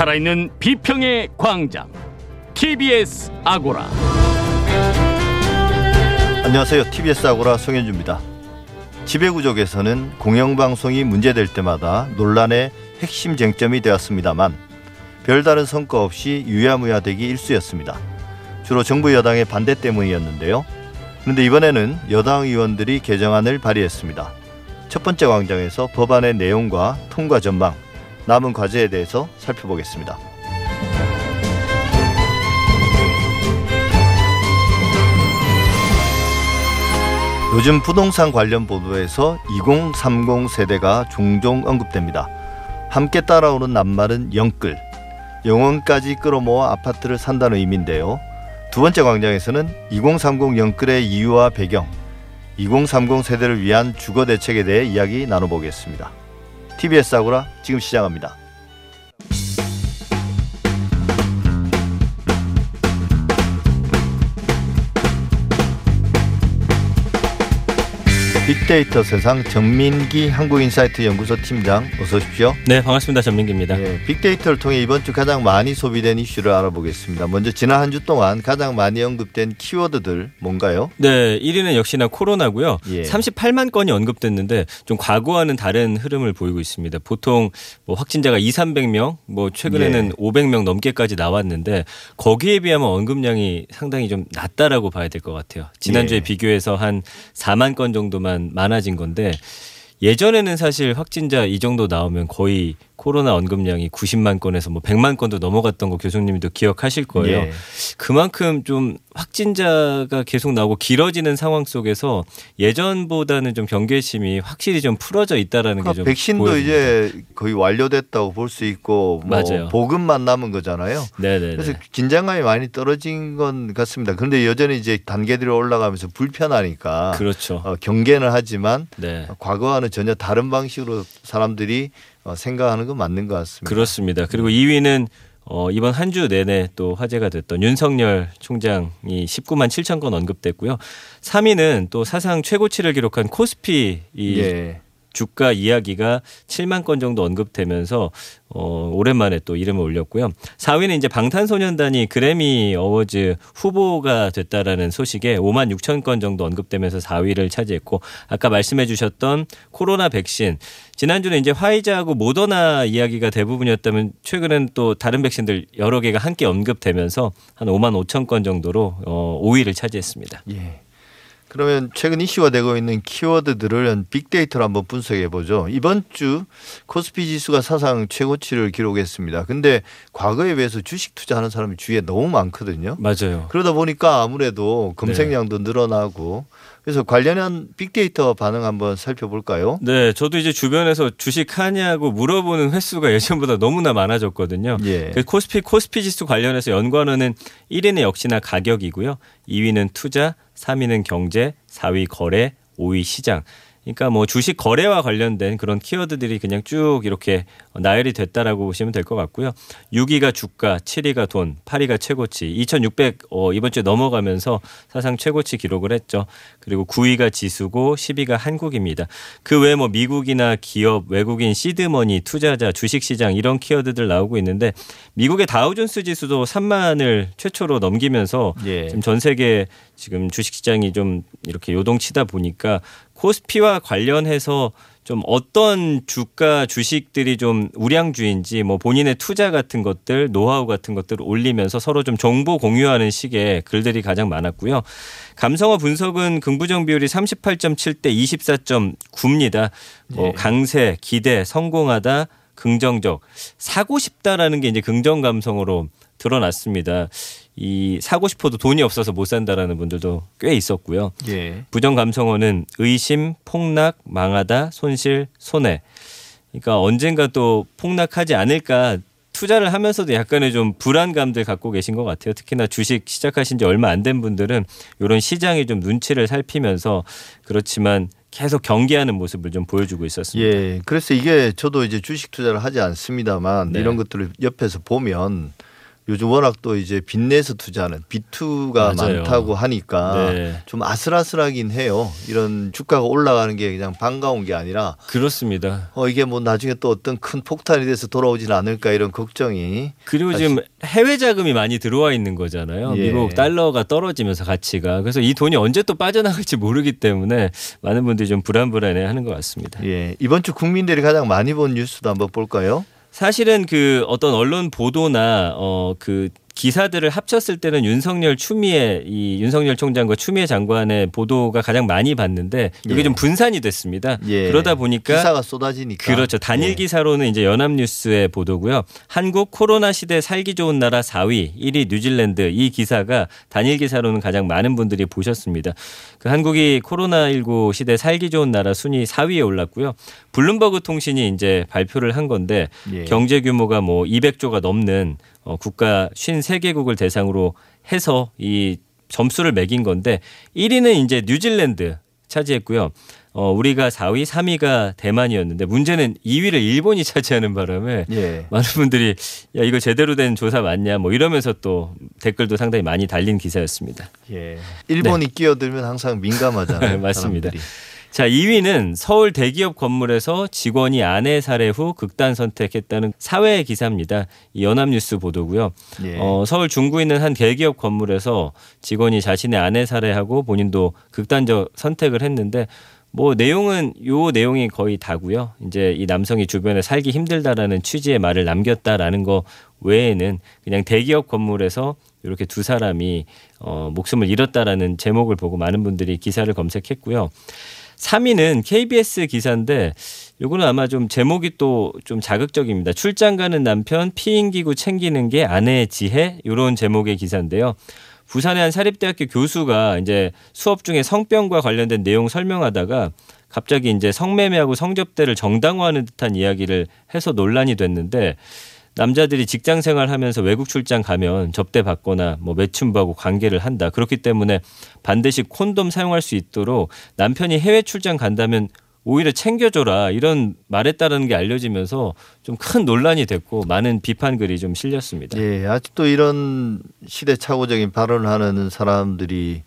살아있는 비평의 광장 TBS 아고라 안녕하세요. TBS 아고라 송현주입니다. 지배구족에서는 공영방송이 문제될 때마다 논란의 핵심 쟁점이 되었습니다만 별다른 성과 없이 유야무야되기 일쑤였습니다. 주로 정부 여당의 반대 때문이었는데요. 그런데 이번에는 여당 의원들이 개정안을 발의했습니다. 첫 번째 광장에서 법안의 내용과 통과 전망, 남은 과제에 대해서 살펴보겠습니다. 요즘 부동산 관련 보도에서 2030 세대가 종종 언급됩니다. 함께 따라오는 낱말은 영끌, 영원까지 끌어모아 아파트를 산다는 의미인데요. 두 번째 광장에서는 2030 영끌의 이유와 배경, 2030 세대를 위한 주거 대책에 대해 이야기 나눠보겠습니다. TBS 아고라 지금 시작합니다. 빅데이터 세상 전민기 한국인사이트 연구소 팀장 어서 오십시오. 네, 반갑습니다. 전민기입니다. 네, 빅데이터를 통해 이번 주 가장 많이 소비된 이슈를 알아보겠습니다. 먼저 지난 한 주 동안 가장 많이 언급된 키워드들 뭔가요? 네, 1위는 역시나 코로나고요. 예. 38만 건이 언급됐는데 좀 과거와는 다른 흐름을 보이고 있습니다. 보통 뭐 확진자가 2, 300명, 뭐 최근에는 예. 500명 넘게까지 나왔는데 거기에 비하면 언급량이 상당히 좀 낮다라고 봐야 될 것 같아요. 지난주에 예. 비교해서 한 4만 건 정도만 많아진 건데 예전에는 사실 확진자 이 정도 나오면 거의 코로나 언급량이 90만 건에서 뭐 100만 건도 넘어갔던 거 교수님도 기억하실 거예요. 예. 그만큼 좀 확진자가 계속 나오고 길어지는 상황 속에서 예전보다는 좀 경계심이 확실히 좀 풀어져 있다라는 그러니까 게좀 백신도 보여집니다. 이제 거의 완료됐다고 볼 수 있고 뭐 맞아요. 보급만 남은 거잖아요. 네네. 그래서 긴장감이 많이 떨어진 건 같습니다. 그런데 여전히 이제 단계들이 올라가면서 불편하니까 그렇죠. 어, 경계는 하지만 네. 과거와는 전혀 다른 방식으로 사람들이 어, 생각하는 건 맞는 것 같습니다. 그렇습니다. 그리고 2위는 어, 이번 한 주 내내 또 화제가 됐던 윤석열 총장이 19만 7천 건 언급됐고요. 3위는 또 사상 최고치를 기록한 코스피 이 예. 주가 이야기가 7만 건 정도 언급되면서 어, 오랜만에 또 이름을 올렸고요. 4위는 이제 방탄소년단이 그래미 어워즈 후보가 됐다라는 소식에 5만 6천 건 정도 언급되면서 4위를 차지했고 아까 말씀해 주셨던 코로나 백신 지난주는 이제 화이자하고 모더나 이야기가 대부분이었다면 최근엔 또 다른 백신들 여러 개가 함께 언급되면서 한 5만 5천 건 정도로 어, 5위를 차지했습니다. 예. 그러면 최근 이슈화되고 있는 키워드들을 빅데이터로 한번 분석해 보죠. 이번 주 코스피 지수가 사상 최고치를 기록했습니다. 근데 과거에 비해서 주식 투자하는 사람이 주위에 너무 많거든요. 맞아요. 그러다 보니까 아무래도 검색량도 네. 늘어나고 그래서 관련한 빅데이터 반응 한번 살펴볼까요? 네, 저도 이제 주변에서 주식 하냐고 물어보는 횟수가 예전보다 너무나 많아졌거든요. 예. 그 코스피 코스피 지수 관련해서 연관어는 1위는 역시나 가격이고요. 2위는 투자, 3위는 경제, 4위 거래, 5위 시장. 그러니까 뭐 주식 거래와 관련된 그런 키워드들이 그냥 쭉 이렇게 나열이 됐다라고 보시면 될 것 같고요. 6위가 주가, 7위가 돈, 8위가 최고치. 2,600 어, 이번 주에 넘어가면서 사상 최고치 기록을 했죠. 그리고 9위가 지수고 10위가 한국입니다. 그 외에 뭐 미국이나 기업, 외국인 시드머니, 투자자, 주식시장 이런 키워드들 나오고 있는데 미국의 다우존스 지수도 3만을 최초로 넘기면서 예. 지금 전 세계 지금 주식시장이 좀 이렇게 요동치다 보니까 코스피와 관련해서 좀 어떤 주가 주식들이 좀 우량주인지 뭐 본인의 투자 같은 것들 노하우 같은 것들을 올리면서 서로 좀 정보 공유하는 식의 글들이 가장 많았고요. 감성어 분석은 긍부정 비율이 38.7 대 24.9입니다. 뭐 네. 강세, 기대, 성공하다, 긍정적, 사고 싶다라는 게 이제 긍정 감성으로 드러났습니다. 이 사고 싶어도 돈이 없어서 못 산다라는 분들도 꽤 있었고요. 예. 부정 감성어는 의심, 폭락, 망하다, 손실, 손해. 그러니까 언젠가 또 폭락하지 않을까 투자를 하면서도 약간의 좀 불안감들 갖고 계신 것 같아요. 특히나 주식 시작하신 지 얼마 안 된 분들은 이런 시장의 좀 눈치를 살피면서 그렇지만 계속 경계하는 모습을 좀 보여주고 있었습니다. 예. 그래서 이게 저도 이제 주식 투자를 하지 않습니다만 네. 이런 것들을 옆에서 보면 요즘 워낙 또 이제 빚내서 투자하는 비투가 많다고 하니까 네. 좀 아슬아슬하긴 해요. 이런 주가가 올라가는 게 그냥 반가운 게 아니라 그렇습니다. 어 이게 뭐 나중에 또 어떤 큰 폭탄이 돼서 돌아오지는 않을까 이런 걱정이 그리고 지금 해외 자금이 많이 들어와 있는 거잖아요. 예. 미국 달러가 떨어지면서 가치가 그래서 이 돈이 언제 또 빠져나갈지 모르기 때문에 많은 분들이 좀 불안불안해 하는 것 같습니다. 예. 이번 주 국민들이 가장 많이 본 뉴스도 한번 볼까요? 사실은 그 어떤 언론 보도나 어그 기사들을 합쳤을 때는 윤석열 추미애 이 윤석열 총장과 추미애 장관의 보도가 가장 많이 봤는데 이게 예. 좀 분산이 됐습니다. 예. 그러다 보니까 기사가 쏟아지니까 그렇죠. 단일 예. 기사로는 이제 연합뉴스의 보도고요. 한국 코로나 시대 살기 좋은 나라 4위, 1위 뉴질랜드 이 기사가 단일 기사로는 가장 많은 분들이 보셨습니다. 그 한국이 코로나19 시대 살기 좋은 나라 순위 4위에 올랐고요. 블룸버그 통신이 이제 발표를 한 건데 예. 경제 규모가 뭐 200조가 넘는 어, 국가 53개국을 대상으로 해서 이 점수를 매긴 건데 1위는 이제 뉴질랜드 차지했고요. 어, 우리가 4위, 3위가 대만이었는데 문제는 2위를 일본이 차지하는 바람에 예. 많은 분들이 야 이거 제대로 된 조사 맞냐 뭐 이러면서 또 댓글도 상당히 많이 달린 기사였습니다. 예. 일본이 네. 끼어들면 항상 민감하잖아요. 맞습니다. 사람들이. 자, 2위는 서울 대기업 건물에서 직원이 아내 살해 후 극단 선택했다는 사회 기사입니다. 이 연합뉴스 보도고요. 예. 어, 서울 중구에 있는 한 대기업 건물에서 직원이 자신의 아내 살해하고 본인도 극단적 선택을 했는데 뭐 내용은 요 내용이 거의 다고요. 이제 이 남성이 주변에 살기 힘들다라는 취지의 말을 남겼다라는 거 외에는 그냥 대기업 건물에서 이렇게 두 사람이 어 목숨을 잃었다라는 제목을 보고 많은 분들이 기사를 검색했고요. 3위는 KBS 기사인데 요거는 아마 좀 제목이 또 좀 자극적입니다. 출장 가는 남편 피임 기구 챙기는 게 아내의 지혜 요런 제목의 기사인데요. 부산의 한 사립대학교 교수가 이제 수업 중에 성병과 관련된 내용 설명하다가 갑자기 이제 성매매하고 성접대를 정당화하는 듯한 이야기를 해서 논란이 됐는데 남자들이 직장 생활하면서 외국 출장 가면 접대 받거나 뭐 매춘받고 관계를 한다. 그렇기 때문에 반드시 콘돔 사용할 수 있도록 남편이 해외 출장 간다면 오히려 챙겨줘라 이런 말했다라는 게 알려지면서 좀 큰 논란이 됐고 많은 비판 글이 좀 실렸습니다. 예, 아직도 이런 시대착오적인 발언을 하는 사람들이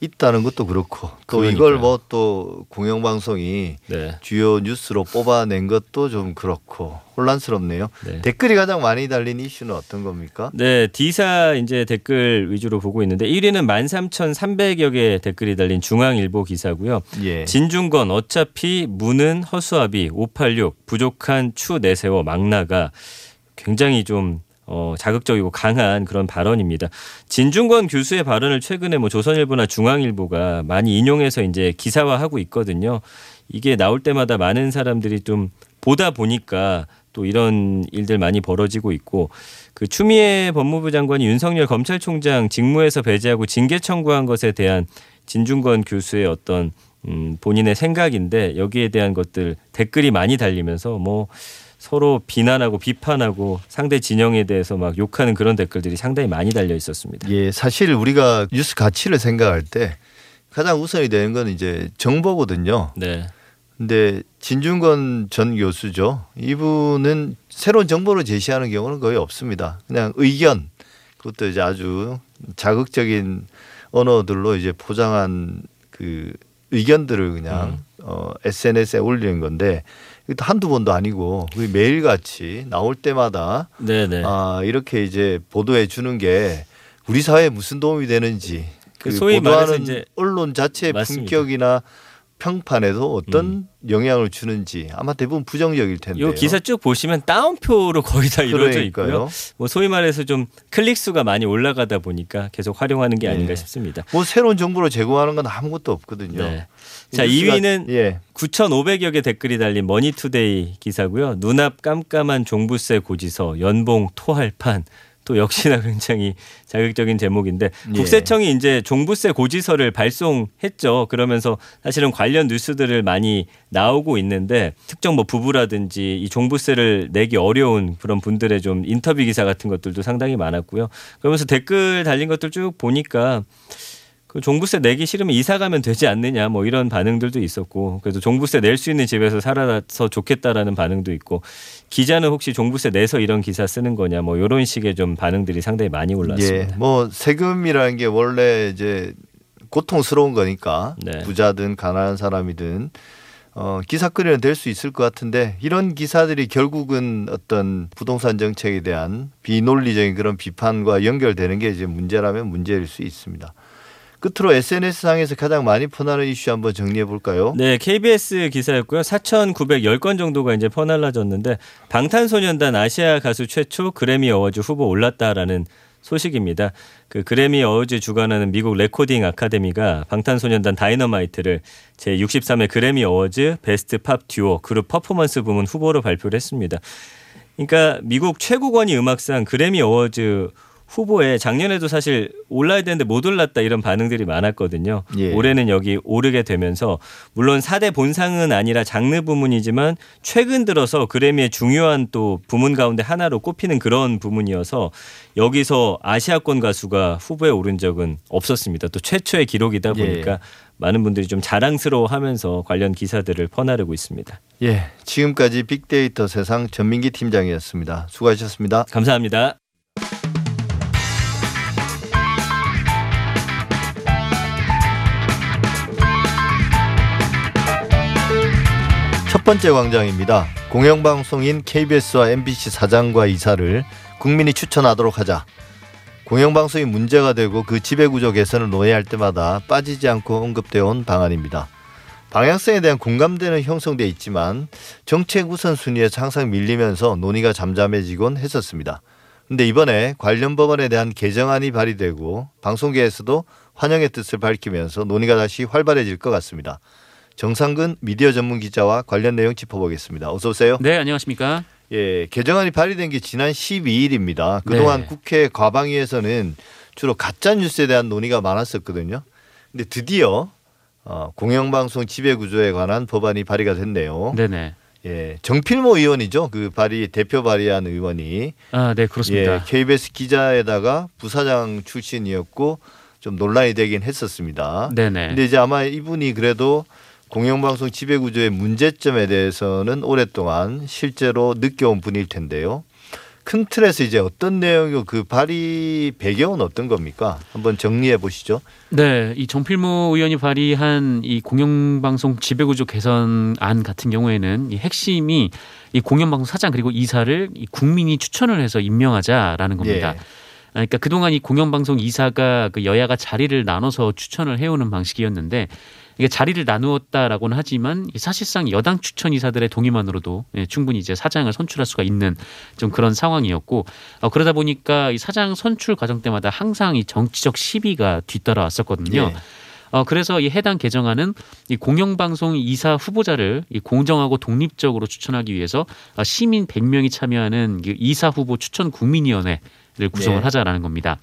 있다는 것도 그렇고 또 그러니까요. 이걸 뭐 또 공영방송이 네. 주요 뉴스로 뽑아낸 것도 좀 그렇고 혼란스럽네요. 네. 댓글이 가장 많이 달린 이슈는 어떤 겁니까? 네, D사 이제 댓글 위주로 보고 있는데 1위는 13,300여 개 댓글이 달린 중앙일보 기사고요. 예. 진중건 어차피 문은 허수아비 586 부족한 추 내세워 막 나가 굉장히 좀 어, 자극적이고 강한 그런 발언입니다. 진중권 교수의 발언을 최근에 뭐 조선일보나 중앙일보가 많이 인용해서 이제 기사화하고 있거든요. 이게 나올 때마다 많은 사람들이 좀 보다 보니까 또 이런 일들 많이 벌어지고 있고 그 추미애 법무부 장관이 윤석열 검찰총장 직무에서 배제하고 징계 청구한 것에 대한 진중권 교수의 어떤 음 본인의 생각인데 여기에 대한 것들 댓글이 많이 달리면서 뭐 서로 비난하고 비판하고 상대 진영에 대해서 막 욕하는 그런 댓글들이 상당히 많이 달려 있었습니다. 예, 사실 우리가 뉴스 가치를 생각할 때 가장 우선이 되는 건 이제 정보거든요. 네. 근데 진중건 전 교수죠. 이분은 새로운 정보를 제시하는 경우는 거의 없습니다. 그냥 의견 그것도 이제 아주 자극적인 언어들로 이제 포장한 그 의견들을 그냥 음. 어, SNS에 올리는 건데 한두 번도 아니고 매일같이 나올 때마다 네네. 아, 이렇게 이제 보도해 주는 게 우리 사회에 무슨 도움이 되는지 그 소위 보도하는 언론 자체의 맞습니다. 품격이나 평판에도 어떤 음. 영향을 주는지 아마 대부분 부정적일 텐데. 요 기사 쭉 보시면 따옴표로 거의 다 이루어져 있고요. 뭐 소위 말해서 좀 클릭 수가 많이 올라가다 보니까 계속 활용하는 게 아닌가 네. 싶습니다. 뭐 새로운 정보를 제공하는 건 아무것도 없거든요. 네. 자, 2위는 예. 9,500여 개 댓글이 달린 머니투데이 기사고요. 눈앞 깜깜한 종부세 고지서 연봉 토할판 또 역시나 굉장히 자극적인 제목인데 예. 국세청이 이제 종부세 고지서를 발송했죠. 그러면서 사실은 관련 뉴스들을 많이 나오고 있는데 특정 뭐 부부라든지 이 종부세를 내기 어려운 그런 분들의 좀 인터뷰 기사 같은 것들도 상당히 많았고요. 그러면서 댓글 달린 것들 쭉 보니까 그 종부세 내기 싫으면 이사 가면 되지 않느냐 뭐 이런 반응들도 있었고 그래서 종부세 낼 수 있는 집에서 살아서 좋겠다라는 반응도 있고 기자는 혹시 종부세 내서 이런 기사 쓰는 거냐 뭐 이런 식의 좀 반응들이 상당히 많이 올랐습니다. 예, 뭐 세금이라는 게 원래 이제 고통스러운 거니까 네. 부자든 가난한 사람이든 어, 기사거리는 될 수 있을 것 같은데 이런 기사들이 결국은 어떤 부동산 정책에 대한 비논리적인 그런 비판과 연결되는 게 이제 문제라면 문제일 수 있습니다. 끝으로 SNS상에서 가장 많이 퍼나는 이슈 한번 정리해 볼까요? 네, KBS 기사였고요. 4,910건 정도가 이제 퍼날라졌는데 방탄소년단 아시아 가수 최초 그래미 어워즈 후보 올랐다라는 소식입니다. 그 그래미 어워즈 주관하는 미국 레코딩 아카데미가 방탄소년단 다이너마이트를 제 63회 그래미 어워즈 베스트 팝 듀오 그룹 퍼포먼스 부문 후보로 발표를 했습니다. 그러니까 미국 최고권위 음악상 그래미 어워즈 후보에 작년에도 사실 올라야 되는데 못 올랐다 이런 반응들이 많았거든요. 예. 올해는 여기 오르게 되면서 물론 4대 본상은 아니라 장르 부문이지만 최근 들어서 그래미의 중요한 또 부문 가운데 하나로 꼽히는 그런 부문이어서 여기서 아시아권 가수가 후보에 오른 적은 없었습니다. 또 최초의 기록이다 예. 보니까 예. 많은 분들이 좀 자랑스러워하면서 관련 기사들을 퍼나르고 있습니다. 예, 지금까지 빅데이터 세상 전민기 팀장이었습니다. 수고하셨습니다. 감사합니다. 번째 광장입니다. 공영방송인 KBS와 MBC 사장과 이사를 국민이 추천하도록 하자. 공영방송이 문제가 되고 그 지배구조 개선을 논의할 때마다 빠지지 않고 언급되어 온 방안입니다. 방향성에 대한 공감대는 형성돼 있지만 정책 우선순위에서 항상 밀리면서 논의가 잠잠해지곤 했었습니다. 근데 이번에 관련 법안에 대한 개정안이 발의되고 방송계에서도 환영의 뜻을 밝히면서 논의가 다시 활발해질 것 같습니다. 정상근 미디어 전문 기자와 관련 내용 짚어보겠습니다. 어서 오세요. 네, 안녕하십니까? 예, 개정안이 발의된 게 지난 12일입니다. 그동안 네. 국회 과방위에서는 주로 가짜 뉴스에 대한 논의가 많았었거든요. 근데 드디어 어, 공영방송 지배 구조에 관한 법안이 발의가 됐네요. 네네. 예, 정필모 의원이죠. 그 발의 대표 발의한 의원이 아, 네, 그렇습니다. 예, KBS 기자에다가 부사장 출신이었고 좀 논란이 되긴 했었습니다. 네네. 근데 이제 아마 이분이 그래도 공영방송 지배구조의 문제점에 대해서는 오랫동안 실제로 느껴온 분일 텐데요. 큰 틀에서 이제 어떤 내용이고 그 발의 배경은 어떤 겁니까? 한번 정리해 보시죠. 네, 이 정필모 의원이 발의한 이 공영방송 지배구조 개선안 같은 경우에는 이 핵심이 이 공영방송 사장 그리고 이사를 이 국민이 추천을 해서 임명하자라는 겁니다. 예. 그러니까 그동안 이 공영방송 이사가 그 여야가 자리를 나눠서 추천을 해오는 방식이었는데 이게 자리를 나누었다라고는 하지만 사실상 여당 추천 이사들의 동의만으로도 예, 충분히 이제 사장을 선출할 수가 있는 좀 그런 상황이었고 어, 그러다 보니까 이 사장 선출 과정 때마다 항상 이 정치적 시비가 뒤따라왔었거든요. 예. 어, 그래서 이 해당 개정안은 이 공영방송 이사 후보자를 이 공정하고 독립적으로 추천하기 위해서 어, 시민 100명이 참여하는 이사 후보 추천 국민위원회를 구성을 네. 하자라는 겁니다.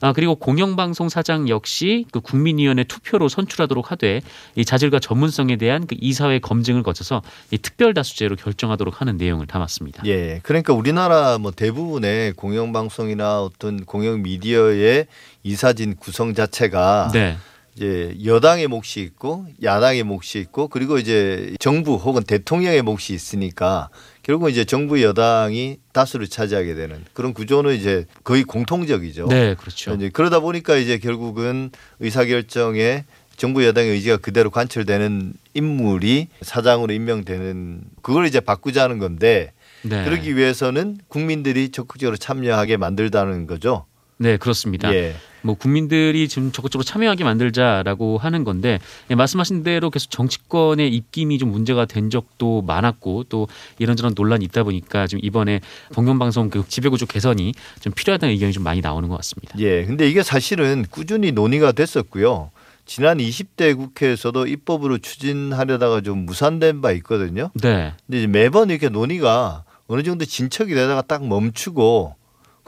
아, 그리고 공영방송 사장 역시 그 국민위원회 투표로 선출하도록 하되 이 자질과 전문성에 대한 그 이사회 검증을 거쳐서 이 특별 다수제로 결정하도록 하는 내용을 담았습니다. 예, 그러니까 우리나라 뭐 대부분의 공영방송이나 어떤 공영 미디어의 이사진 구성 자체가 네. 이제 여당의 몫이 있고 야당의 몫이 있고 그리고 이제 정부 혹은 대통령의 몫이 있으니까 결국 이제 정부 여당이 다수를 차지하게 되는 그런 구조는 이제 거의 공통적이죠. 네, 그렇죠. 이제 그러다 보니까 이제 결국은 의사결정에 정부 여당의 의지가 그대로 관철되는 인물이 사장으로 임명되는 그걸 이제 바꾸자는 건데 네. 그러기 위해서는 국민들이 적극적으로 참여하게 만들다는 거죠. 네, 그렇습니다. 예. 뭐 국민들이 지금 적극적으로 참여하게 만들자라고 하는 건데 예, 말씀하신 대로 계속 정치권의 입김이 좀 문제가 된 적도 많았고 또 이런저런 논란이 있다 보니까 지금 이번에 공영방송 그 지배구조 개선이 좀 필요하다는 의견이 좀 많이 나오는 것 같습니다. 예, 근데 이게 사실은 꾸준히 논의가 됐었고요. 지난 20대 국회에서도 입법으로 추진하려다가 좀 무산된 바 있거든요. 네. 근데 매번 이렇게 논의가 어느 정도 진척이 되다가 딱 멈추고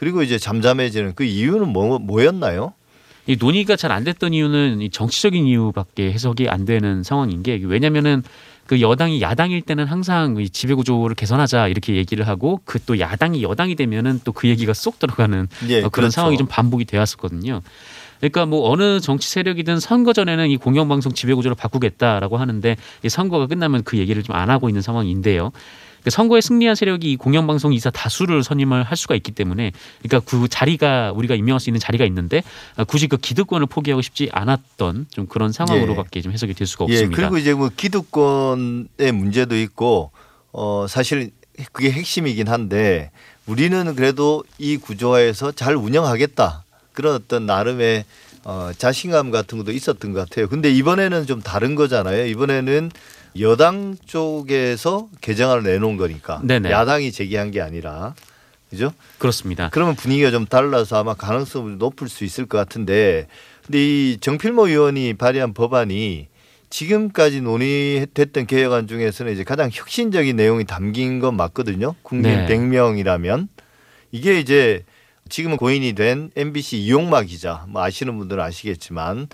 그리고 이제 잠잠해지는 그 이유는 뭐, 뭐였나요? 이 논의가 잘 안 됐던 이유는 이 정치적인 이유밖에 해석이 안 되는 상황인 게 왜냐면은 그 여당이 야당일 때는 항상 이 지배 구조를 개선하자 이렇게 얘기를 하고 그 또 야당이 여당이 되면은 또 그 얘기가 쏙 들어가는 예, 어, 그런 그렇죠. 상황이 좀 반복이 되었었거든요. 그러니까 뭐 어느 정치 세력이든 선거 전에는 이 공영방송 지배 구조를 바꾸겠다라고 하는데 이 선거가 끝나면 그 얘기를 좀 안 하고 있는 상황인데요. 그러니까 선거에 승리한 세력이 공영방송 이사 다수를 선임을 할 수가 있기 때문에 그러니까 그 자리가 우리가 임명할 수 있는 자리가 있는데 굳이 그 기득권을 포기하고 싶지 않았던 좀 그런 상황으로밖에 예. 좀 해석이 될 수가 예, 없습니다. 그리고 이제 뭐 기득권의 문제도 있고 어 사실 그게 핵심이긴 한데 우리는 그래도 이 구조화에서 잘 운영하겠다 그런 어떤 나름의 어, 자신감 같은 것도 있었던 것 같아요. 근데 이번에는 좀 다른 거잖아요. 이번에는 여당 쪽에서 개정안을 내놓은 거니까 네네. 야당이 제기한 게 아니라 그죠? 그렇습니다. 그러면 분위기가 좀 달라서 아마 가능성을 높을 수 있을 것 같은데 근데 이 정필모 의원이 발의한 법안이 지금까지 논의됐던 개혁안 중에서는 이제 가장 혁신적인 내용이 담긴 건 맞거든요. 국민 네. 100명이라면 이게 이제 지금은 고인이 된 MBC 이용마 기자 뭐 아시는 분들은 아시겠지만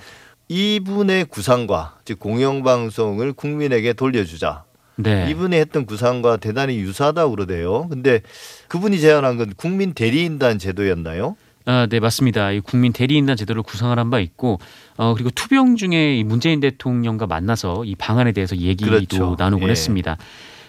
이분의 구상과 즉 공영방송을 국민에게 돌려주자. 네. 이분이 했던 구상과 대단히 유사하다고 그러대요. 근데 그분이 제안한 건 국민 대리인단 제도였나요? 아, 네, 맞습니다. 이 국민 대리인단 제도를 구상을 한 바 있고, 어, 그리고 투병 중에 문재인 대통령과 만나서 이 방안에 대해서 얘기도 그렇죠. 나누곤 예. 했습니다.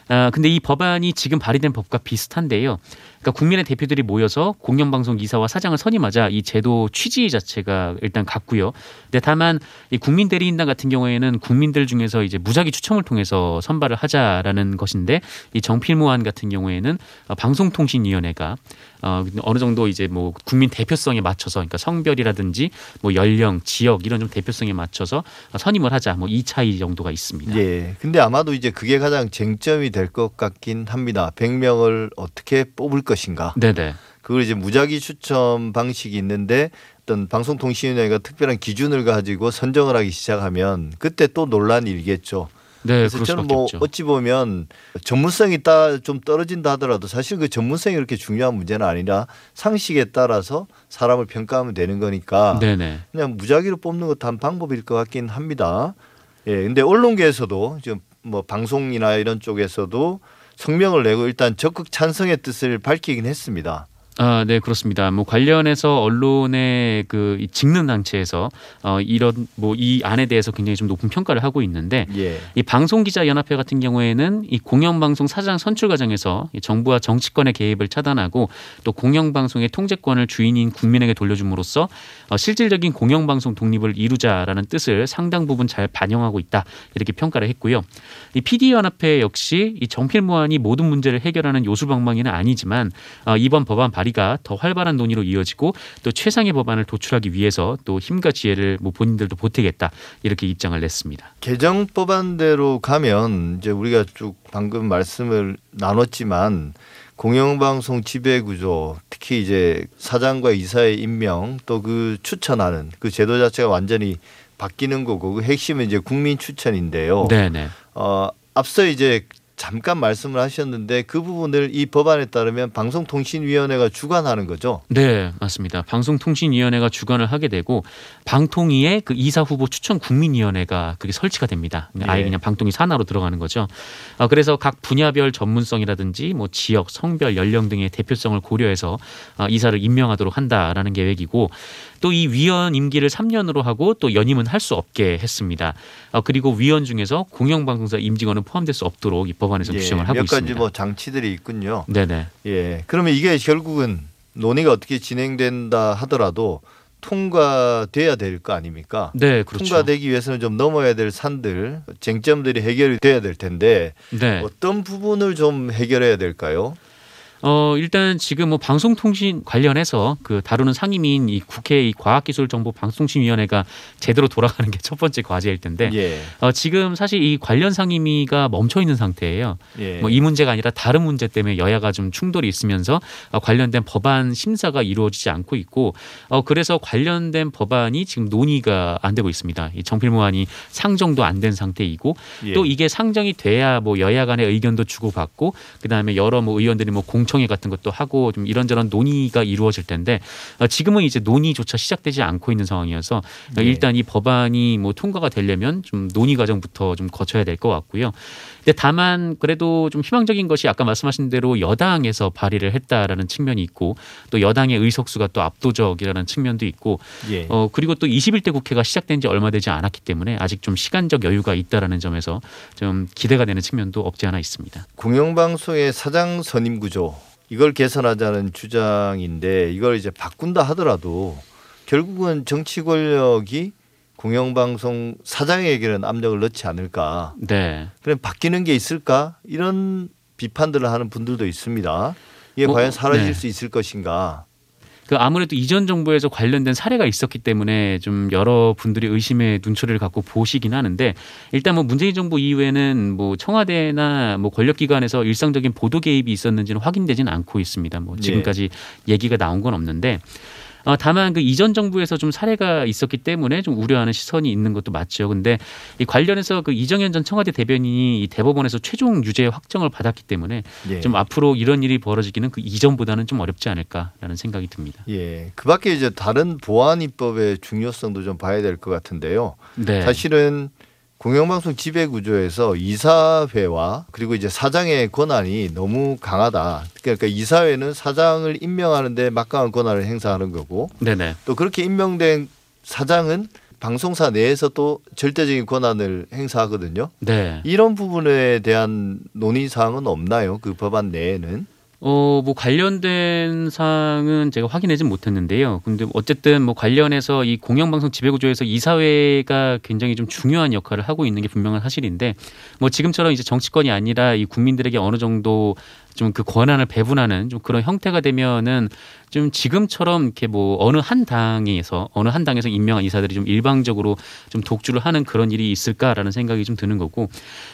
아, 근데 이 법안이 지금 발의된 법과 비슷한데요. 그러니까 국민의 대표들이 모여서 공영방송 이사와 사장을 선임하자 이 제도 취지 자체가 일단 같고요. 근데 다만 이 국민 대리인단 같은 경우에는 국민들 중에서 이제 무작위 추첨을 통해서 선발을 하자라는 것인데 이 정필무안 같은 경우에는 방송통신위원회가 어, 어느 정도 이제 뭐 국민 대표성에 맞춰서 그러니까 성별이라든지 뭐 연령, 지역 이런 좀 대표성에 맞춰서 선임을 하자 뭐 이 차이 정도가 있습니다. 예. 근데 아마도 이제 그게 가장 쟁점이 될 것 같긴 합니다. 100명을 어떻게 뽑을 것 인가. 네네. 그걸 이제 무작위 추첨 방식이 있는데 어떤 방송통신위원회가 특별한 기준을 가지고 선정을 하기 시작하면 그때 또 논란이 일겠죠. 네, 그래서 저는 뭐 없죠. 어찌 보면 전문성이 따 좀 떨어진다 하더라도 사실 그 전문성이 그렇게 중요한 문제는 아니라 상식에 따라서 사람을 평가하면 되는 거니까 네네. 그냥 무작위로 뽑는 것도 한 방법일 것 같긴 합니다. 예, 근데 언론계에서도 지금 뭐 방송이나 이런 쪽에서도 성명을 내고 일단 적극 찬성의 뜻을 밝히긴 했습니다. 아, 네, 그렇습니다. 뭐 관련해서 언론의 그 직능 단체에서 어 이런 뭐 이 안에 대해서 굉장히 좀 높은 평가를 하고 있는데 예. 이 방송 기자 연합회 같은 경우에는 이 공영 방송 사장 선출 과정에서 이 정부와 정치권의 개입을 차단하고 또 공영 방송의 통제권을 주인인 국민에게 돌려줌으로써 어 실질적인 공영 방송 독립을 이루자라는 뜻을 상당 부분 잘 반영하고 있다. 이렇게 평가를 했고요. 이 PD 연합회 역시 이 정필무안이 모든 문제를 해결하는 요술방망이는 아니지만 어 이번 법안 발의 발의가 더 활발한 논의로 이어지고 또 최상의 법안을 도출하기 위해서 또 힘과 지혜를 뭐 본인들도 보태겠다 이렇게 입장을 냈습니다. 개정 법안대로 가면 이제 우리가 쭉 방금 말씀을 나눴지만 공영방송 지배구조 특히 이제 사장과 이사의 임명 또 그 추천하는 그 제도 자체가 완전히 바뀌는 거고 그 핵심은 이제 국민 추천인데요. 네네. 어 앞서 이제 잠깐 말씀을 하셨는데 그 부분을 이 법안에 따르면 방송통신위원회가 주관하는 거죠. 네, 맞습니다. 방송통신위원회가 주관을 하게 되고 방통위의 그 이사 후보 추천 국민위원회가 그게 설치가 됩니다. 아예 예. 그냥 방통위 산하로 들어가는 거죠. 아, 그래서 각 분야별 전문성이라든지 뭐 지역, 성별, 연령 등의 대표성을 고려해서 아, 이사를 임명하도록 한다라는 계획이고 또 이 위원 임기를 3년으로 하고 또 연임은 할 수 없게 했습니다. 아, 그리고 위원 중에서 공영방송사 임직원은 포함될 수 없도록 이 법안에서 예, 규정을 하고 몇 있습니다. 몇 가지 뭐 장치들이 있군요. 네네. 예. 그러면 이게 결국은 논의가 어떻게 진행된다 하더라도 통과돼야 될 거 아닙니까? 네, 그렇죠. 통과되기 위해서는 좀 넘어야 될 산들, 쟁점들이 해결이 돼야 될 텐데 네. 어떤 부분을 좀 해결해야 될까요? 어, 일단 지금 뭐 방송통신 관련해서 그 다루는 상임위인 이 국회 이 과학기술정보 방송통신위원회가 제대로 돌아가는 게 첫 번째 과제일 텐데 예. 어, 지금 사실 이 관련 상임위가 멈춰 있는 상태예요. 예. 뭐이 문제가 아니라 다른 문제 때문에 여야가 좀 충돌이 있으면서 어, 관련된 법안 심사가 이루어지지 않고 있고 어, 그래서 관련된 법안이 지금 논의가 안 되고 있습니다. 이 정필무안이 상정도 안 된 상태이고 예. 또 이게 상정이 돼야 뭐 여야 간의 의견도 주고받고 그다음에 여러 뭐 의원들이 뭐 공 공청회 같은 것도 하고 좀 이런저런 논의가 이루어질 텐데 어, 지금은 이제 논의조차 시작되지 않고 있는 상황이어서 네. 일단 이 법안이 뭐 통과가 되려면 좀 논의 과정부터 좀 거쳐야 될 것 같고요. 근데 다만 그래도 좀 희망적인 것이 아까 말씀하신 대로 여당에서 발의를 했다라는 측면이 있고 또 여당의 의석수가 또 압도적이라는 측면도 있고 예. 어 그리고 또 21대 국회가 시작된 지 얼마 되지 않았기 때문에 아직 좀 시간적 여유가 있다라는 점에서 좀 기대가 되는 측면도 없지 않아 있습니다. 공영방송의 사장 선임 구조 이걸 개선하자는 주장인데 이걸 이제 바꾼다 하더라도 결국은 정치 권력이 공영방송 사장에게는 압력을 넣지 않을까. 네. 그럼 바뀌는 게 있을까? 이런 비판들을 하는 분들도 있습니다. 이게 뭐, 과연 사라질 네. 수 있을 것인가? 그 아무래도 이전 정부에서 관련된 사례가 있었기 때문에 좀 여러 분들이 의심의 눈초리를 갖고 보시긴 하는데 일단 뭐 문재인 정부 이후에는 뭐 청와대나 뭐 권력기관에서 일상적인 보도 개입이 있었는지는 확인되지는 않고 있습니다. 뭐 지금까지 네. 얘기가 나온 건 없는데 어, 다만 그 이전 정부에서 좀 사례가 있었기 때문에 좀 우려하는 시선이 있는 것도 맞죠. 근데 이 관련해서 그 이정현 전 청와대 대변인이 이 대법원에서 최종 유죄 확정을 받았기 때문에 예. 좀 앞으로 이런 일이 벌어지기는 그 이전보다는 좀 어렵지 않을까라는 생각이 듭니다. 예. 그밖에 이제 다른 보안 입법의 중요성도 좀 봐야 될 것 같은데요. 네. 사실은 공영방송 지배 구조에서 이사회와 그리고 이제 사장의 권한이 너무 강하다. 그러니까 이사회는 사장을 임명하는데 막강한 권한을 행사하는 거고, 네네. 또 그렇게 임명된 사장은 방송사 내에서 또 절대적인 권한을 행사하거든요. 네. 이런 부분에 대한 논의 사항은 없나요? 그 법안 내에는? 어, 뭐 관련된 사항은 제가 확인하진 못했는데요. 근데 어쨌든 뭐 관련해서 이 공영방송 지배구조에서 이사회가 굉장히 좀 중요한 역할을 하고 있는 게 분명한 사실인데 뭐 지금처럼 이제 정치권이 아니라 이 국민들에게 어느 정도 좀 그 권한을 배분하는 좀 그런 형태가 되면은 좀 지금처럼 이렇게 뭐 어느 한 당에서 어느 한 당에서 임명한 이사들이 좀 일방적으로 좀 독주를 하는 그런 일이 있을까라는 생각이 좀 드는 거고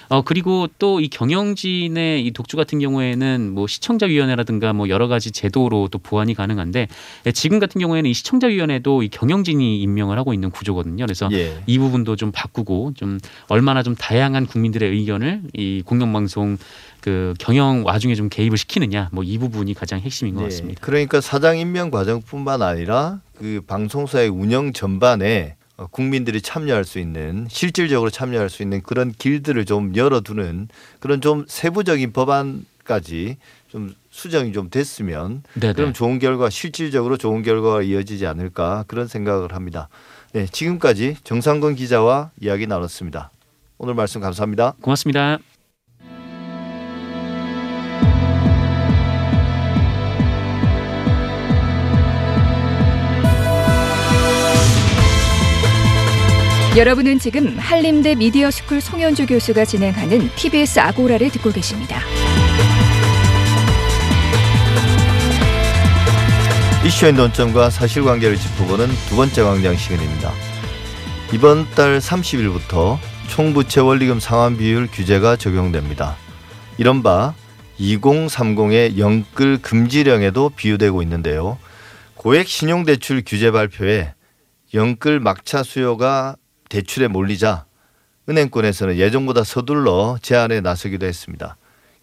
어 그리고 또 이 경영진의 이 독주 같은 경우에는 뭐 시청자위원회라든가 뭐 여러 가지 제도로 또 보완이 가능한데 지금 같은 경우에는 이 시청자위원회도 이 경영진이 임명을 하고 있는 구조거든요. 그래서 예. 이 부분도 좀 바꾸고 좀 얼마나 좀 다양한 국민들의 의견을 이 공영방송 그 경영 와중에 좀 개입을 시키느냐 뭐 이 부분이 가장 핵심인 것 네. 같습니다. 그러니까 사장 임명 과정뿐만 아니라 그 방송사의 운영 전반에 국민들이 참여할 수 있는 실질적으로 참여할 수 있는 그런 길들을 좀 열어두는 그런 좀 세부적인 법안까지 좀 수정이 좀 됐으면 네네. 그럼 좋은 결과 실질적으로 좋은 결과가 이어지지 않을까 그런 생각을 합니다. 네, 지금까지 정상건 기자와 이야기 나눴습니다. 오늘 말씀 감사합니다. 고맙습니다. 여러분은 지금 한림대 미디어스쿨 송현주 교수가 진행하는 TBS 아고라를 듣고 계십니다. 이슈의 논점과 사실관계를 짚어보는 두 번째 광장 시간입니다. 이번 달 30일부터 총부채 원리금 상환 비율 규제가 적용됩니다. 이른바 2030의 영끌 금지령에도 비유되고 있는데요. 고액 신용대출 규제 발표에 영끌 막차 수요가 대출에 몰리자 은행권에서는 예정보다 서둘러 제안에 나서기도 했습니다.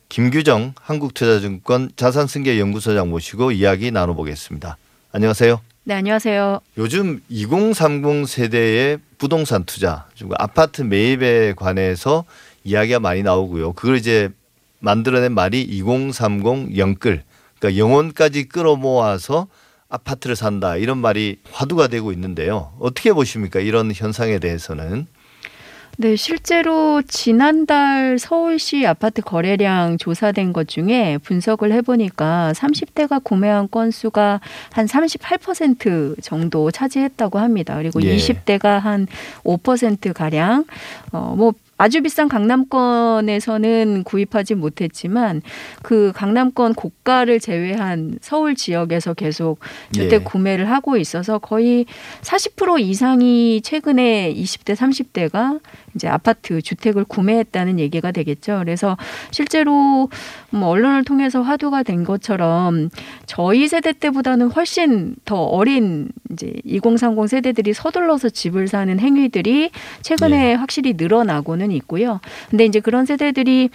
김규정 한국투자증권 자산승계연구소장 모시고 이야기 나눠보겠습니다. 안녕하세요. 네, 안녕하세요. 요즘 2030 세대의 부동산 투자, 아파트 매입에 관해서 이야기가 많이 나오고요. 그걸 이제 만들어낸 말이 2030 영끌, 그러니까 영혼까지 끌어모아서 아파트를 산다 이런 말이 화두가 되고 있는데요. 어떻게 보십니까? 이런 현상에 대해서는. 네, 실제로 지난달 서울시 아파트 거래량 조사된 것 중에 분석을 해보니까 30대가 구매한 건수가 한 38% 정도 차지했다고 합니다. 그리고 예. 20대가 한 5%가량, 어, 뭐, 아주 비싼 강남권에서는 구입하지 못했지만 그 강남권 고가를 제외한 서울 지역에서 계속 주택 예. 구매를 하고 있어서 거의 40% 이상이 최근에 20대 30대가 이제 아파트 주택을 구매했다는 얘기가 되겠죠. 그래서 실제로 뭐 언론을 통해서 화두가 된 것처럼 저희 세대 때보다는 훨씬 더 어린 이제 2030 세대들이 서둘러서 집을 사는 행위들이 최근에 네. 확실히 늘어나고는 있고요. 근데 이제 그런 세대들이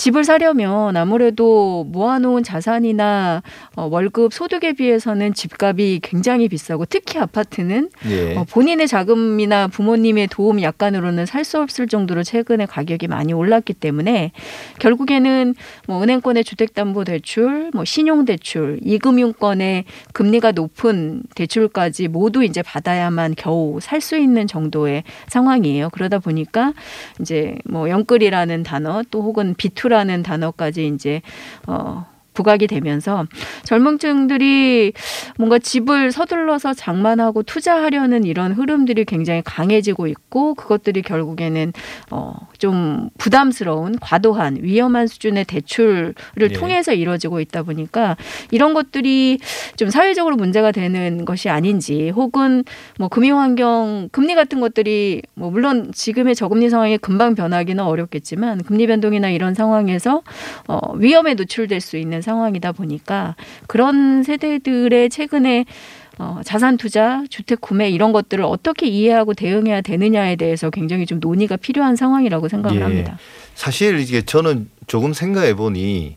집을 사려면 아무래도 모아놓은 자산이나 어, 월급 소득에 비해서는 집값이 굉장히 비싸고 특히 아파트는 예. 어, 본인의 자금이나 부모님의 도움 약간으로는 살 수 없을 정도로 최근에 가격이 많이 올랐기 때문에 결국에는 뭐 은행권의 주택담보대출, 뭐 신용대출, 이금융권의 금리가 높은 대출까지 모두 이제 받아야만 겨우 살 수 있는 정도의 상황이에요. 그러다 보니까 이제 뭐 영끌이라는 단어 또 혹은 비투 라는 단어까지 이제 어 부각이 되면서 젊은 층들이 뭔가 집을 서둘러서 장만하고 투자하려는 이런 흐름들이 굉장히 강해지고 있고 그것들이 결국에는 어좀 부담스러운 과도한 위험한 수준의 대출을 네. 통해서 이루어지고 있다 보니까 이런 것들이 좀 사회적으로 문제가 되는 것이 아닌지 혹은 뭐 금융 환경 금리 같은 것들이 뭐 물론 지금의 저금리 상황이 금방 변하기는 어렵겠지만 금리 변동이나 이런 상황에서 어 위험에 노출될 수 있는 상황이다 보니까 그런 세대들의 최근에 어, 자산 투자, 주택 구매 이런 것들을 어떻게 이해하고 대응해야 되느냐에 대해서 굉장히 좀 논의가 필요한 상황이라고 생각을 예. 합니다. 사실 이게 저는 조금 생각해 보니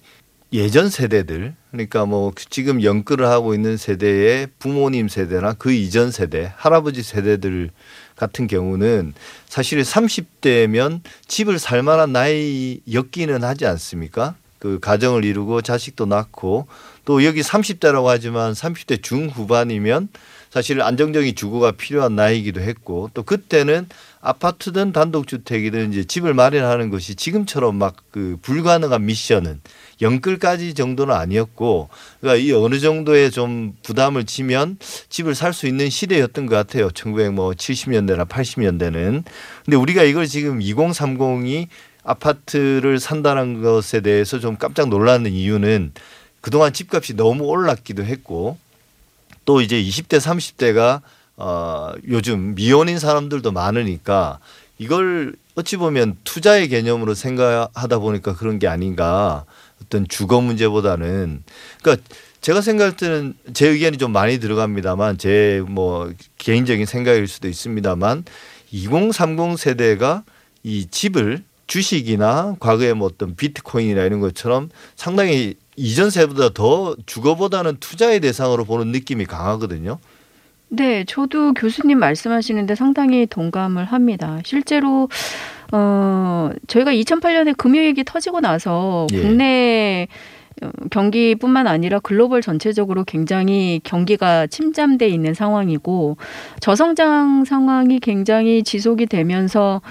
예전 세대들 그러니까 뭐 지금 연끌을 하고 있는 세대의 부모님 세대나 그 이전 세대 할아버지 세대들 같은 경우는 사실 30대면 집을 살 만한 나이였기는 하지 않습니까? 그 가정을 이루고 자식도 낳고 또 여기 30대라고 하지만 30대 중후반이면 사실 안정적인 주거가 필요한 나이기도 했고 또 그때는 아파트든 단독주택이든 이제 집을 마련하는 것이 지금처럼 막 그 불가능한 미션은 영끌까지 정도는 아니었고 그러니까 이 어느 정도의 좀 부담을 지면 집을 살 수 있는 시대였던 것 같아요. 1970년대나 80년대는. 근데 우리가 이걸 지금 2030이 아파트를 산다는 것에 대해서 좀 깜짝 놀라는 이유는 그동안 집값이 너무 올랐기도 했고 또 이제 20대 30대가 어 요즘 미혼인 사람들도 많으니까 이걸 어찌 보면 투자의 개념으로 생각하다 보니까 그런 게 아닌가 어떤 주거 문제보다는. 그러니까 제가 생각할 때는 제 의견이 좀 많이 들어갑니다만 제 뭐 개인적인 생각일 수도 있습니다만 2030 세대가 이 집을 주식이나 과거에 뭐 어떤 비트코인이나 이런 것처럼 상당히 이전 세보다 더 주거보다는 투자의 대상으로 보는 느낌이 강하거든요. 네, 저도 교수님 말씀하시는데 상당히 동감을 합니다. 실제로 어 저희가 2008년에 금융위기 터지고 나서 예. 국내 어, 경기뿐만 아니라 글로벌 전체적으로 굉장히 경기가 침잠돼 있는 상황이고 저성장 상황이 굉장히 지속이 되면서